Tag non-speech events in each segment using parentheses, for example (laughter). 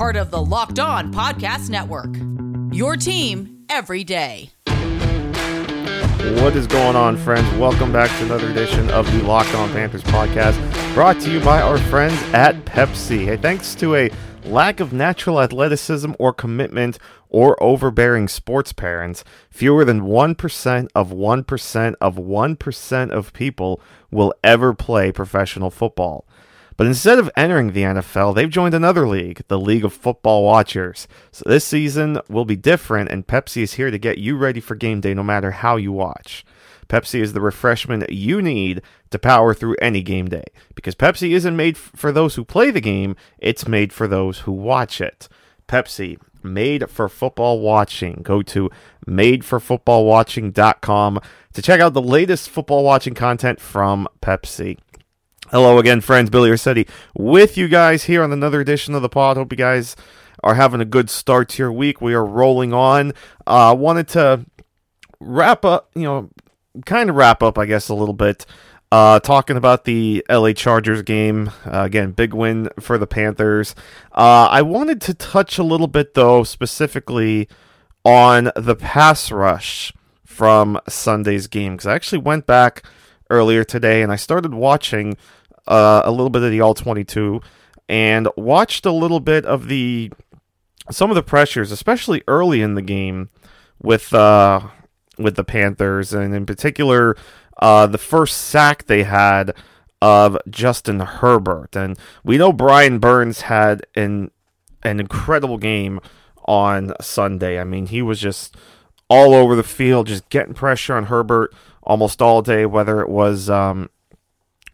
Part of the Locked On Podcast Network. Your team every day. What is going on, friends? Welcome back to another edition of the Locked On Panthers podcast, brought to you by our friends at Pepsi. Hey, thanks to a lack of natural athleticism or commitment or overbearing sports parents, fewer than 1% of 1% of 1% of people will ever play professional football. But instead of entering the NFL, they've joined another league, the League of Football Watchers. So this season will be different, and Pepsi is here to get you ready for game day no matter how you watch. Pepsi is the refreshment you need to power through any game day. Because Pepsi isn't made for those who play the game, it's made for those who watch it. Pepsi, made for football watching. Go to madeforfootballwatching.com to check out the latest football watching content from Pepsi. Hello again, friends. Billy Riccetti with you guys here on another edition of the pod. Hope you guys are having a good start to your week. We are rolling on. I uh, wanted to wrap up, you know, kind of wrap up, I guess, a little bit. Uh, talking about the LA Chargers game. Uh, again, big win for the Panthers. Uh, I wanted to touch a little bit, though, specifically on the pass rush from Sunday's game, because I actually went back earlier today and I started watching uh, a little bit of the All 22 and watched a little bit of the some of the pressures, especially early in the game with uh, with the Panthers, and in particular uh, the first sack they had of Justin Herbert. And we know Brian Burns had an an incredible game on Sunday. I mean, he was just all over the field, just getting pressure on Herbert almost all day, whether it was um,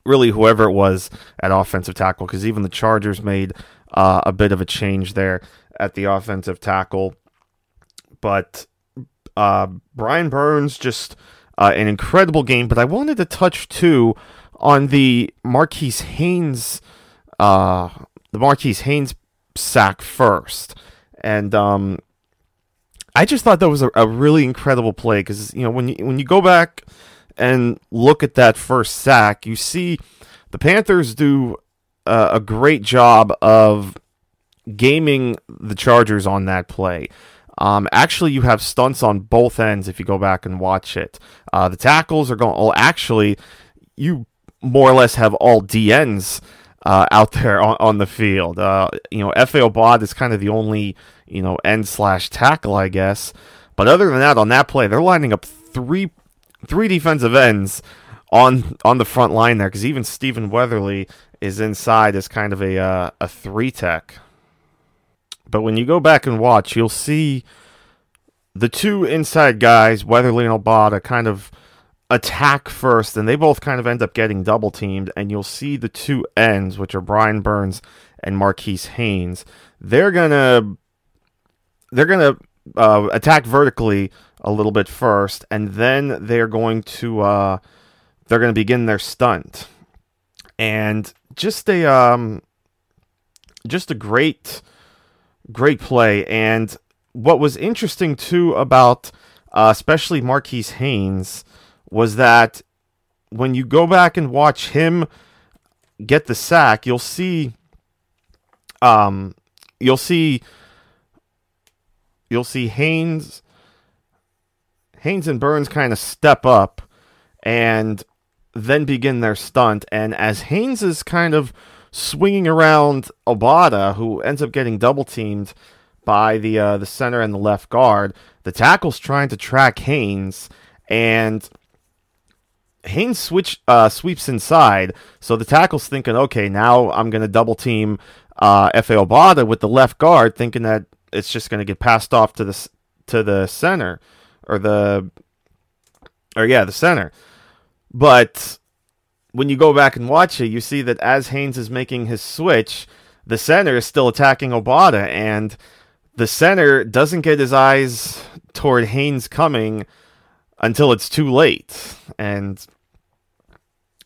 really whoever it was at offensive tackle, because even the Chargers made uh, a bit of a change there at the offensive tackle. But uh, Brian Burns just uh, an incredible game. But I wanted to touch too on the Marquis Haynes, uh, the Marquis Haynes sack first, and um, I just thought that was a, a really incredible play because you know when you when you go back and look at that first sack, you see the Panthers do uh, a great job of gaming the Chargers on that play. Um, actually, you have stunts on both ends if you go back and watch it. Uh, the tackles are going. Well, actually, you more or less have all DNs uh, out (laughs) there on, on the field. Uh, you know, Efe Obada is kind of the only you know end slash tackle, I guess. But other than that, on that play, they're lining up three three defensive ends on on the front line there because even Stephen Weatherly is inside as kind of a uh, a three tech. But when you go back and watch, you'll see the two inside guys, Weatherly and Obada, kind of attack first, and they both kind of end up getting double teamed. And you'll see the two ends, which are Brian Burns and Marquis Haynes. They're gonna they're gonna uh, attack vertically a little bit first, and then they're going to uh, they're going to begin their stunt, and just a um, just a great great play. And what was interesting too about uh, especially Marquis Haynes was that when you go back and watch him get the sack, you'll see um, you'll see you'll see Haynes Haynes and Burns kind of step up and then begin their stunt. And as Haynes is kind of swinging around Obada, who ends up getting double teamed by the uh, the center and the left guard, the tackle's trying to track Haynes, and Haynes switch uh, sweeps inside. So the tackle's thinking, okay, now I'm going to double team uh, Efe Obada with the left guard, thinking that it's just going to get passed off to the to the center or the or yeah, the center. But when you go back and watch it, you see that as Haynes is making his switch, the center is still attacking Obada, and the center doesn't get his eyes toward Haynes coming until it's too late. And,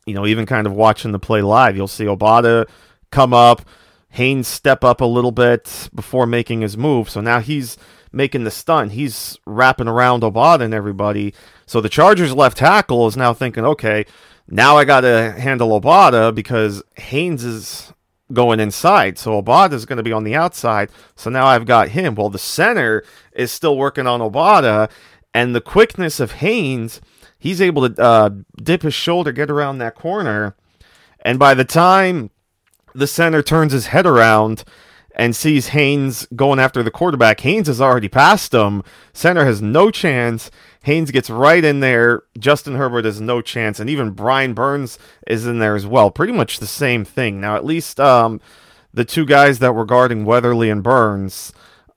you know, even kind of watching the play live, you'll see Obada come up, Haynes step up a little bit before making his move. So now he's making the stunt. He's wrapping around Obada and everybody. So the Chargers left tackle is now thinking, okay, now I got to handle Obada because Haynes is going inside. So Obada is going to be on the outside. So now I've got him. Well, the center is still working on Obada, and the quickness of Haynes, he's able to uh, dip his shoulder, get around that corner, and by the time the center turns his head around and sees Haynes going after the quarterback. Haynes has already passed him. Center has no chance. Haynes gets right in there. Justin Herbert has no chance, and even Brian Burns is in there as well. Pretty much the same thing. Now, at least um, the two guys that were guarding Weatherly and Burns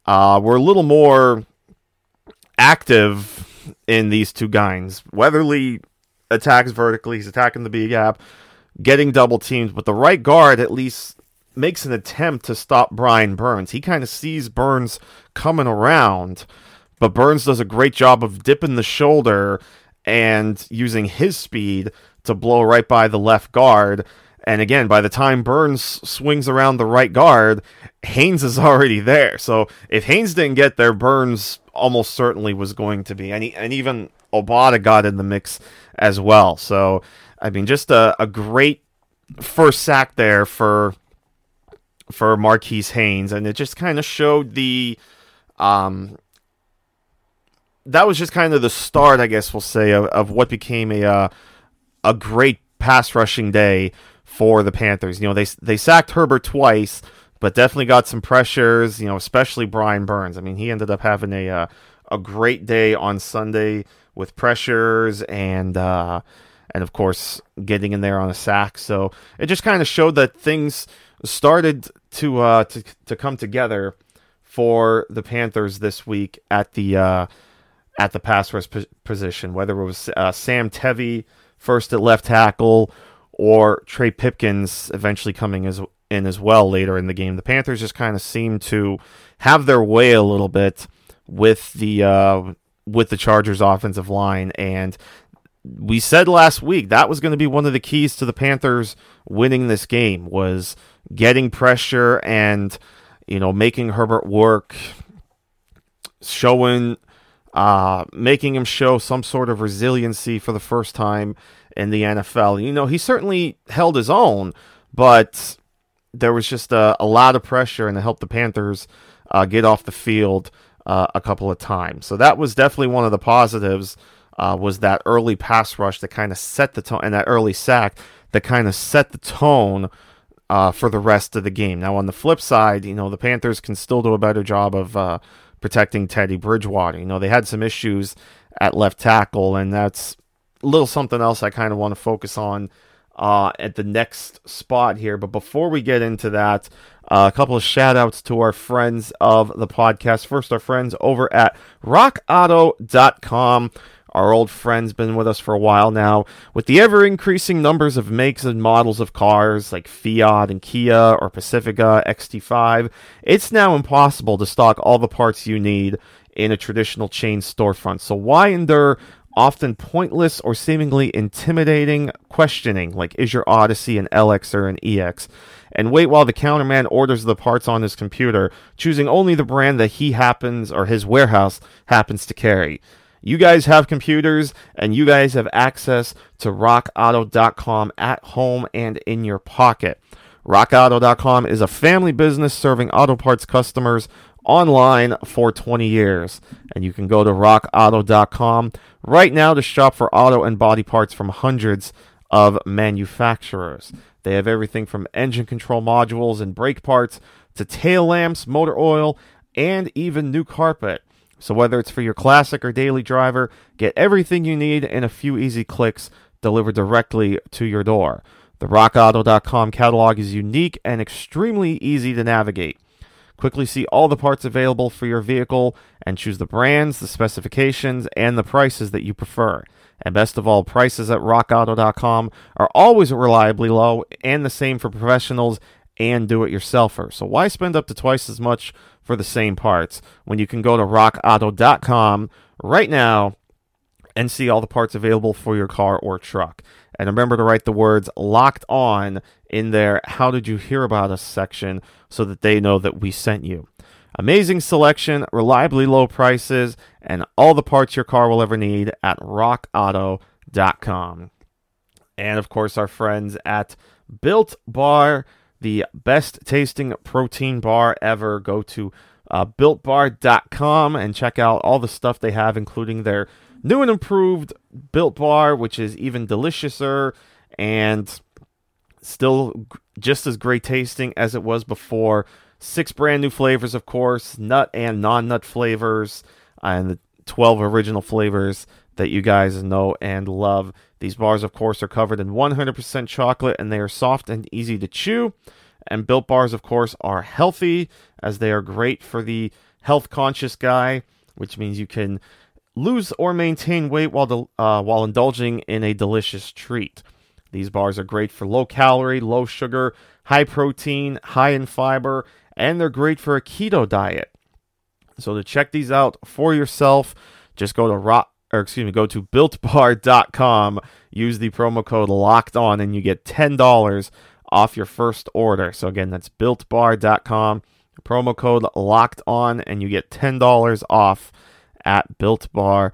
uh, were a little more active in these two guys. Weatherly attacks vertically. He's attacking the B gap, getting double teams. but the right guard at least makes an attempt to stop Brian Burns. He kind of sees Burns coming around, but Burns does a great job of dipping the shoulder and using his speed to blow right by the left guard. And again, by the time Burns swings around the right guard, Haynes is already there. So if Haynes didn't get there, Burns almost certainly was going to be. And, he, and even Obada got in the mix as well. So, I mean, just a, a great first sack there for for Marquis Haynes, and it just kind of showed the um that was just kind of the start, I guess we'll say, of, of what became a uh, a great pass rushing day for the Panthers. You know, they they sacked Herbert twice, but definitely got some pressures. You know, especially Brian Burns. I mean, he ended up having a uh, a great day on Sunday with pressures and uh, and of course getting in there on a sack. So it just kind of showed that things started to uh, to to come together for the Panthers this week at the uh, at the pass rush position, whether it was uh, Sam Tevi first at left tackle or Trey Pipkins eventually coming as in as well later in the game. The Panthers just kind of seemed to have their way a little bit with the uh, with the Chargers offensive line and we said last week that was going to be one of the keys to the Panthers winning this game was getting pressure and you know making Herbert work, showing, uh, making him show some sort of resiliency for the first time in the NFL. You know he certainly held his own, but there was just a, a lot of pressure and it helped the Panthers uh, get off the field uh, a couple of times. So that was definitely one of the positives. Uh, was that early pass rush that kind of set the tone, and that early sack that kind of set the tone uh, for the rest of the game. Now, on the flip side, you know, the Panthers can still do a better job of uh, protecting Teddy Bridgewater. You know, they had some issues at left tackle, and that's a little something else I kind of want to focus on uh, at the next spot here. But before we get into that, uh, a couple of shout outs to our friends of the podcast. First, our friends over at rockauto.com. Our old friend's been with us for a while now. With the ever increasing numbers of makes and models of cars like Fiat and Kia or Pacifica XT5, it's now impossible to stock all the parts you need in a traditional chain storefront. So why endure often pointless or seemingly intimidating questioning like is your Odyssey an LX or an EX? And wait while the counterman orders the parts on his computer, choosing only the brand that he happens or his warehouse happens to carry. You guys have computers and you guys have access to rockauto.com at home and in your pocket. RockAuto.com is a family business serving auto parts customers online for 20 years. And you can go to rockauto.com right now to shop for auto and body parts from hundreds of manufacturers. They have everything from engine control modules and brake parts to tail lamps, motor oil, and even new carpet. So whether it's for your classic or daily driver, get everything you need in a few easy clicks delivered directly to your door. The rockauto.com catalog is unique and extremely easy to navigate. Quickly see all the parts available for your vehicle and choose the brands, the specifications, and the prices that you prefer. And best of all, prices at rockauto.com are always reliably low and the same for professionals and do it yourselfer. So why spend up to twice as much for the same parts when you can go to rockauto.com right now and see all the parts available for your car or truck. And remember to write the words locked on in their How Did You Hear About Us section so that they know that we sent you. Amazing selection, reliably low prices, and all the parts your car will ever need at rockauto.com. And of course, our friends at Built Bar, the best tasting protein bar ever. Go to uh, builtbar.com and check out all the stuff they have, including their new and improved Built Bar, which is even deliciouser and still just as great tasting as it was before. Six brand new flavors, of course, nut and non nut flavors, and the 12 original flavors that you guys know and love. These bars, of course, are covered in 100% chocolate and they are soft and easy to chew. And Built Bars, of course, are healthy as they are great for the health conscious guy, which means you can lose or maintain weight while, de- uh, while indulging in a delicious treat. These bars are great for low calorie, low sugar, high protein, high in fiber, and they're great for a keto diet. So to check these out for yourself, just go to rock or excuse me, go to builtbar.com, use the promo code locked on and you get $10 off your first order. So again, that's builtbar.com, promo code locked on and you get $10 off at builtbar.com.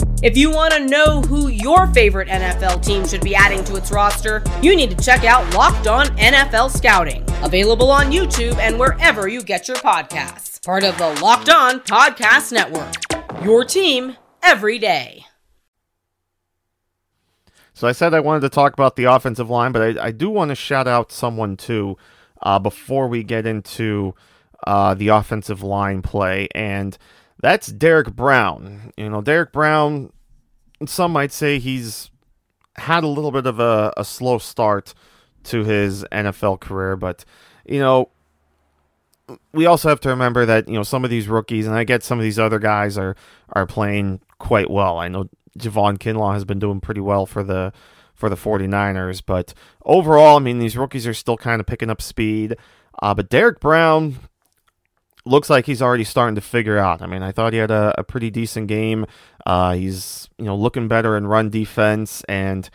If you want to know who your favorite NFL team should be adding to its roster, you need to check out Locked On NFL Scouting, available on YouTube and wherever you get your podcasts. Part of the Locked On Podcast Network. Your team every day. So I said I wanted to talk about the offensive line, but I, I do want to shout out someone too uh, before we get into uh, the offensive line play, and that's Derrick Brown. You know, Derrick Brown, some might say he's had a little bit of a, a slow start to his NFL career, but, you know, we also have to remember that, you know, some of these rookies, and I get some of these other guys are, are playing quite well. I know Javon Kinlaw has been doing pretty well for the for the 49ers, but overall, I mean, these rookies are still kind of picking up speed. Uh, but Derrick Brown, looks like he's already starting to figure out. I mean, I thought he had a, a pretty decent game. Uh, he's you know looking better in run defense and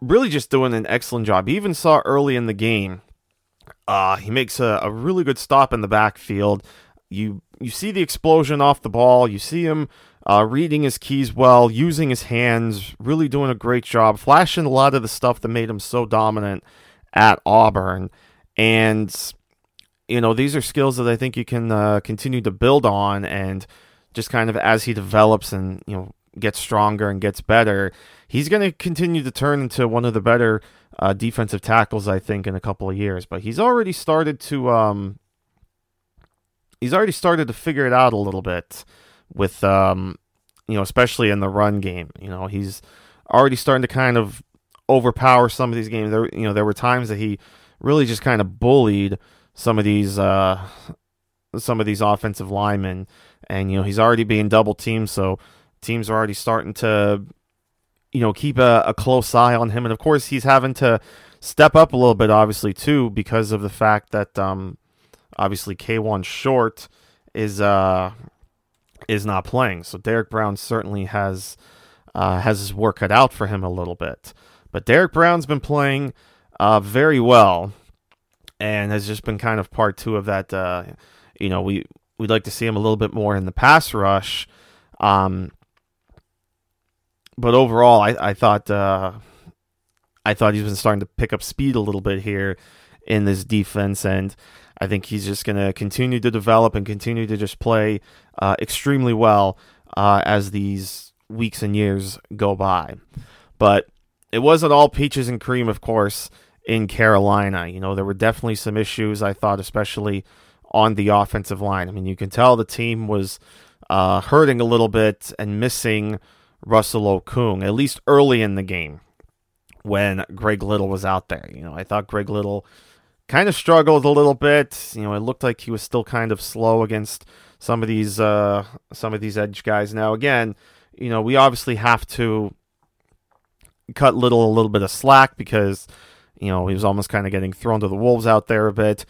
really just doing an excellent job. He even saw early in the game. Uh, he makes a, a really good stop in the backfield. You you see the explosion off the ball. You see him uh, reading his keys well, using his hands, really doing a great job, flashing a lot of the stuff that made him so dominant at Auburn. And you know, these are skills that I think you can uh, continue to build on, and just kind of as he develops and you know gets stronger and gets better, he's going to continue to turn into one of the better uh, defensive tackles, I think, in a couple of years. But he's already started to um, he's already started to figure it out a little bit with um, you know, especially in the run game. You know, he's already starting to kind of overpower some of these games. There, you know, there were times that he really just kind of bullied some of these uh, some of these offensive linemen, and you know he's already being double teamed, so teams are already starting to you know keep a, a close eye on him, and of course he's having to step up a little bit, obviously too, because of the fact that um, obviously Kawann Short is uh, is not playing, so Derrick Brown certainly has uh, has his work cut out for him a little bit, but Derrick Brown's been playing uh, very well and has just been kind of part two of that. Uh, you know, we we'd like to see him a little bit more in the pass rush. Um, but overall, I, I thought uh, I thought he's been starting to pick up speed a little bit here in this defense, and I think he's just going to continue to develop and continue to just play uh, extremely well uh, as these weeks and years go by. But it wasn't all peaches and cream, of course in Carolina. You know, there were definitely some issues, I thought, especially on the offensive line. I mean, you can tell the team was uh, hurting a little bit and missing Russell Okung, at least early in the game when Greg Little was out there. You know, I thought Greg Little kind of struggled a little bit. You know, it looked like he was still kind of slow against some of these uh, some of these edge guys. Now, again, you know, we obviously have to cut Little a little bit of slack because you know he was almost kind of getting thrown to the wolves out there a bit.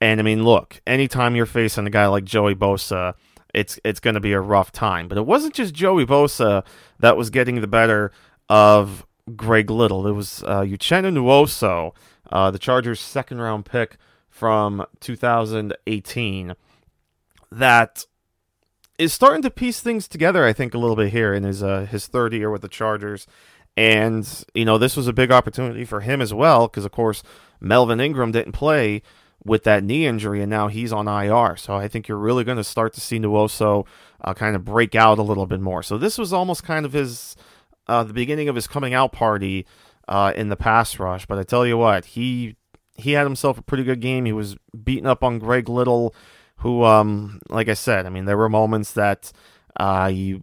And I mean, look, anytime you're facing a guy like Joey Bosa, it's it's going to be a rough time. But it wasn't just Joey Bosa that was getting the better of Greg Little. It was uh, Uchenna Nwosu, uh, the Chargers' second round pick from 2018, that is starting to piece things together. I think a little bit here in his uh, his third year with the Chargers, and you know this was a big opportunity for him as well because of course Melvin Ingram didn't play with that knee injury, and now he's on IR. So I think you're really going to start to see Nwosu uh, kind of break out a little bit more. So this was almost kind of his uh, the beginning of his coming out party uh, in the pass rush. But I tell you what, he he had himself a pretty good game. He was beating up on Greg Little, who, um, like I said, I mean, there were moments that uh, you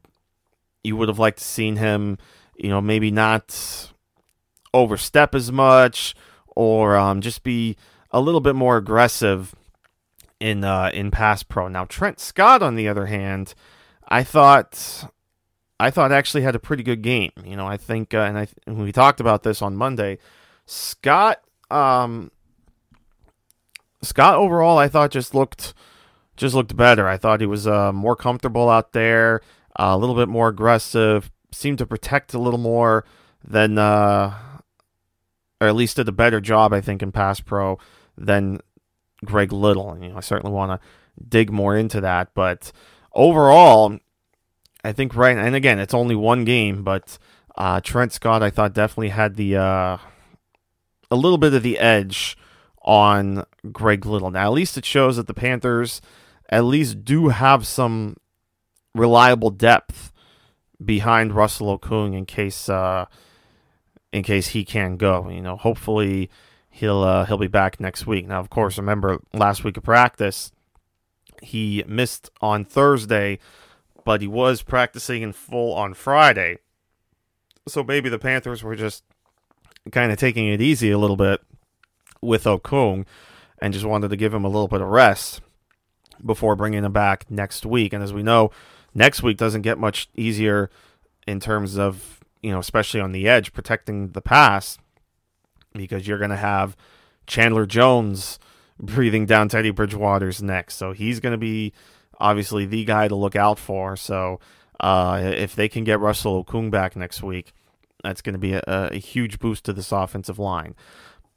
you would have liked to seen him, you know, maybe not overstep as much or um, just be a little bit more aggressive in uh, in pass pro. Now Trent Scott, on the other hand, I thought I thought actually had a pretty good game. You know, I think, uh, and I we talked about this on Monday. Scott, um, Scott overall, I thought just looked just looked better. I thought he was uh, more comfortable out there, uh, a little bit more aggressive, seemed to protect a little more than, uh, or at least did a better job, I think, in pass pro than Greg Little. And, you know, I certainly want to dig more into that, but overall, I think right, and again, it's only one game, but uh, Trent Scott, I thought definitely had the uh, a little bit of the edge on Greg Little. Now, at least it shows that the Panthers at least do have some reliable depth behind Russell Okung in case uh, in case he can go. You know, hopefully he'll uh, he'll be back next week. Now, of course, remember last week of practice, he missed on Thursday but he was practicing in full on Friday. So maybe the Panthers were just kind of taking it easy a little bit with Okung and just wanted to give him a little bit of rest before bringing him back next week. And as we know, next week doesn't get much easier in terms of, you know, especially on the edge, protecting the pass because you're going to have Chandler Jones breathing down Teddy Bridgewater's neck. So he's going to be obviously the guy to look out for. So uh, if they can get Russell Okung back next week, that's going to be a, a, huge boost to this offensive line.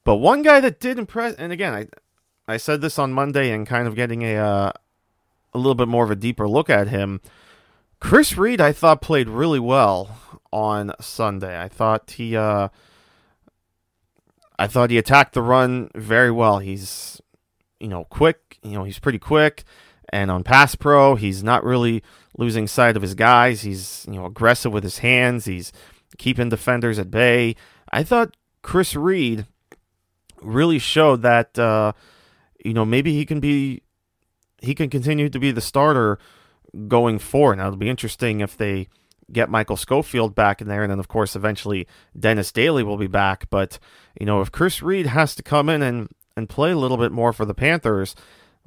But one guy that did impress, and again, I I said this on Monday, and kind of getting a uh, a little bit more of a deeper look at him. Chris Reed, I thought played really well on Sunday. I thought he, uh, I thought he attacked the run very well. He's, you know, quick. You know, he's pretty quick. And on pass pro, he's not really losing sight of his guys. He's you know aggressive with his hands. He's keeping defenders at bay. I thought Chris Reed really showed that uh, you know maybe he can be he can continue to be the starter going forward. Now it'll be interesting if they get Michael Schofield back in there, and then of course eventually Dennis Daly will be back. But you know if Chris Reed has to come in and and play a little bit more for the Panthers,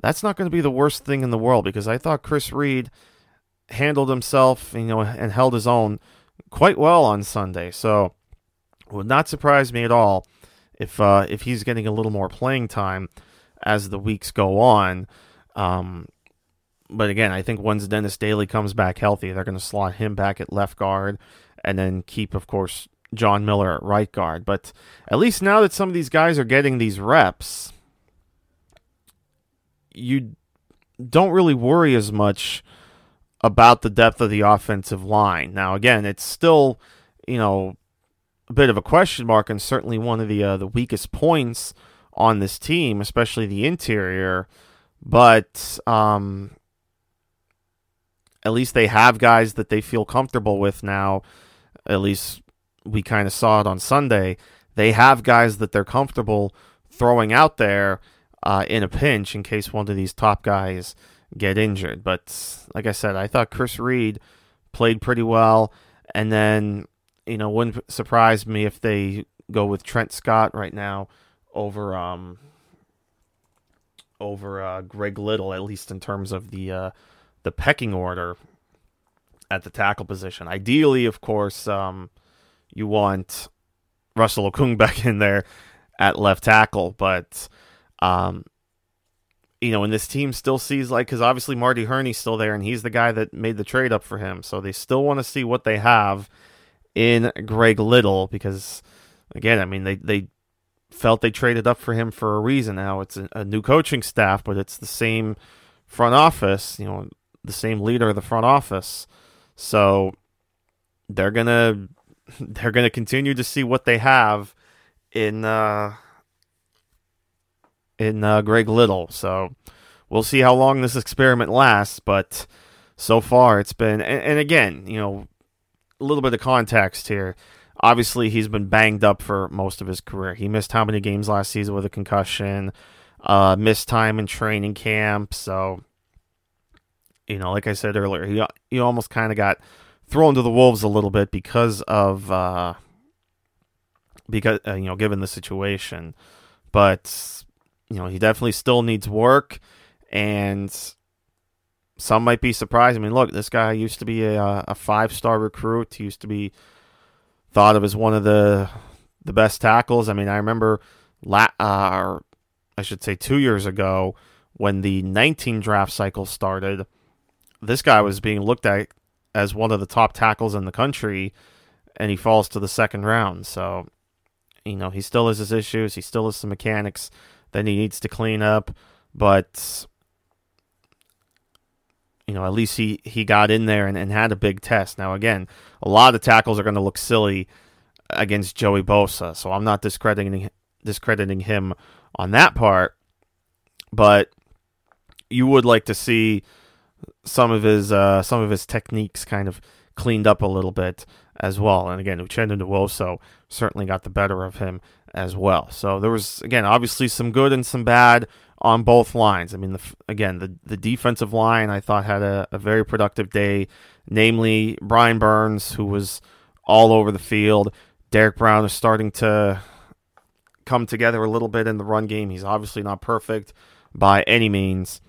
that's not going to be the worst thing in the world because I thought Chris Reed handled himself, you know, and held his own quite well on Sunday. So would not surprise me at all if uh, if he's getting a little more playing time as the weeks go on. Um, but again, I think once Dennis Daly comes back healthy, they're going to slot him back at left guard and then keep, of course, John Miller at right guard. But at least now that some of these guys are getting these reps, you don't really worry as much about the depth of the offensive line. Now, again, it's still, you know, a bit of a question mark and certainly one of the uh, the weakest points on this team, especially the interior. But um, at least they have guys that they feel comfortable with now. At least we kind of saw it on Sunday. They have guys that they're comfortable throwing out there uh, in a pinch in case one of these top guys get injured. But like I said, I thought Chris Reed played pretty well, and then you know wouldn't surprise me if they go with Trent Scott right now over um over uh, Greg Little, at least in terms of the uh, the pecking order at the tackle position. Ideally, of course, um, you want Russell Okung back (laughs) in there at left tackle, but um, you know, and this team still sees like because obviously Marty Hurney's still there, and he's the guy that made the trade up for him, so they still want to see what they have in Greg Little because again, I mean they they felt they traded up for him for a reason. Now it's a, a new coaching staff, but it's the same front office, you know, the same leader of the front office. So they're gonna (laughs) they're gonna continue to see what they have in uh, in uh, Greg Little. So we'll see how long this experiment lasts. But so far, it's been and, and again, you know, a little bit of context here. Obviously, he's been banged up for most of his career. He missed how many games last season with a concussion? Uh, missed time in training camp. So, you know, like I said earlier, he he almost kind of got thrown to the wolves a little bit because of uh, because uh, you know, given the situation. But you know, he definitely still needs work, and some might be surprised. I mean, look, this guy used to be a, a five star recruit. He used to be thought of as one of the the best tackles. I mean, I remember, la- uh, I should say, two years ago when the 19 draft cycle started. This guy was being looked at as one of the top tackles in the country, and he falls to the second round. So, you know, he still has his issues. He still has some mechanics that he needs to clean up, but you know, at least he, he got in there and, and had a big test. Now, again, a lot of tackles are going to look silly against Joey Bosa, so I'm not discrediting discrediting him on that part, but you would like to see some of his uh, some of his techniques kind of cleaned up a little bit as well. And again, Uchenna Nwosu certainly got the better of him as well. So there was again obviously some good and some bad on both lines. I mean, the, again, the the defensive line I thought had a, a very productive day, namely Brian Burns, who was all over the field. Derrick Brown is starting to come together a little bit in the run game. He's obviously not perfect by any means,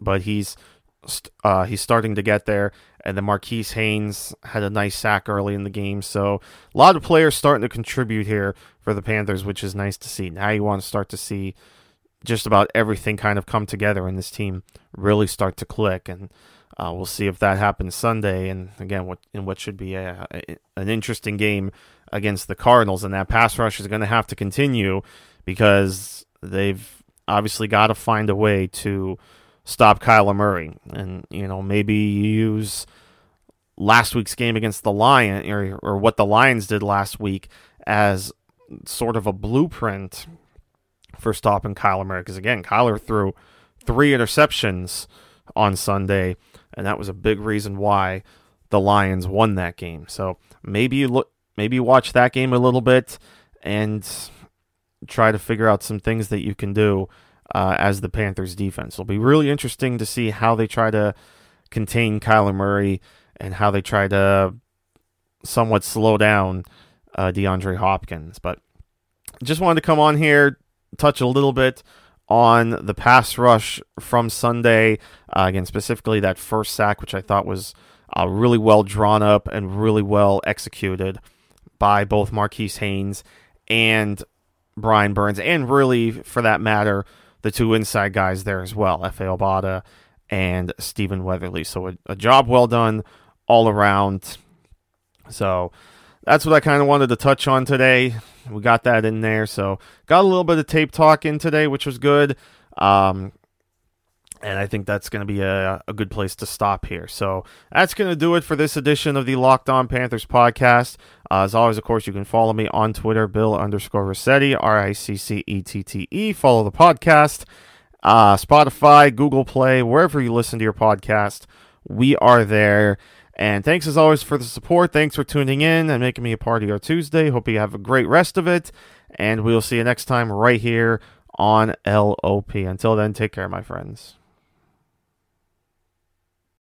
but he's uh, he's starting to get there. And then Marquis Haynes had a nice sack early in the game. So a lot of players starting to contribute here for the Panthers, which is nice to see. Now you want to start to see just about everything kind of come together and this team really start to click. And uh, we'll see if that happens Sunday. And again, what in what should be a, a, an interesting game against the Cardinals. And that pass rush is going to have to continue because they've obviously got to find a way to stop Kyler Murray. And you know maybe use last week's game against the Lion or, or what the Lions did last week as sort of a blueprint for stopping Kyler Murray. Because again, Kyler threw three interceptions on Sunday, and that was a big reason why the Lions won that game. So maybe you look, maybe you watch that game a little bit and try to figure out some things that you can do uh, as the Panthers defense. It'll be really interesting to see how they try to contain Kyler Murray and how they try to somewhat slow down uh, DeAndre Hopkins. But just wanted to come on here, touch a little bit on the pass rush from Sunday. Uh, again, specifically that first sack, which I thought was uh, really well drawn up and really well executed by both Marquis Haynes and Brian Burns, and really, for that matter, the two inside guys there as well, Efe Obada and Stephen Weatherly. So a, a job well done all around. So that's what I kind of wanted to touch on today. We got that in there. So got a little bit of tape talk in today, which was good. Um, and I think that's going to be a, a good place to stop here. So that's going to do it for this edition of the Locked On Panthers podcast. Uh, as always, of course, you can follow me on Twitter, Bill underscore Riccetti, R I C C E T T E. Follow the podcast, uh, Spotify, Google Play, wherever you listen to your podcast. We are there. And thanks as always for the support. Thanks for tuning in and making me a part of your Tuesday. Hope you have a great rest of it. And we'll see you next time right here on LOP. Until then, take care, my friends.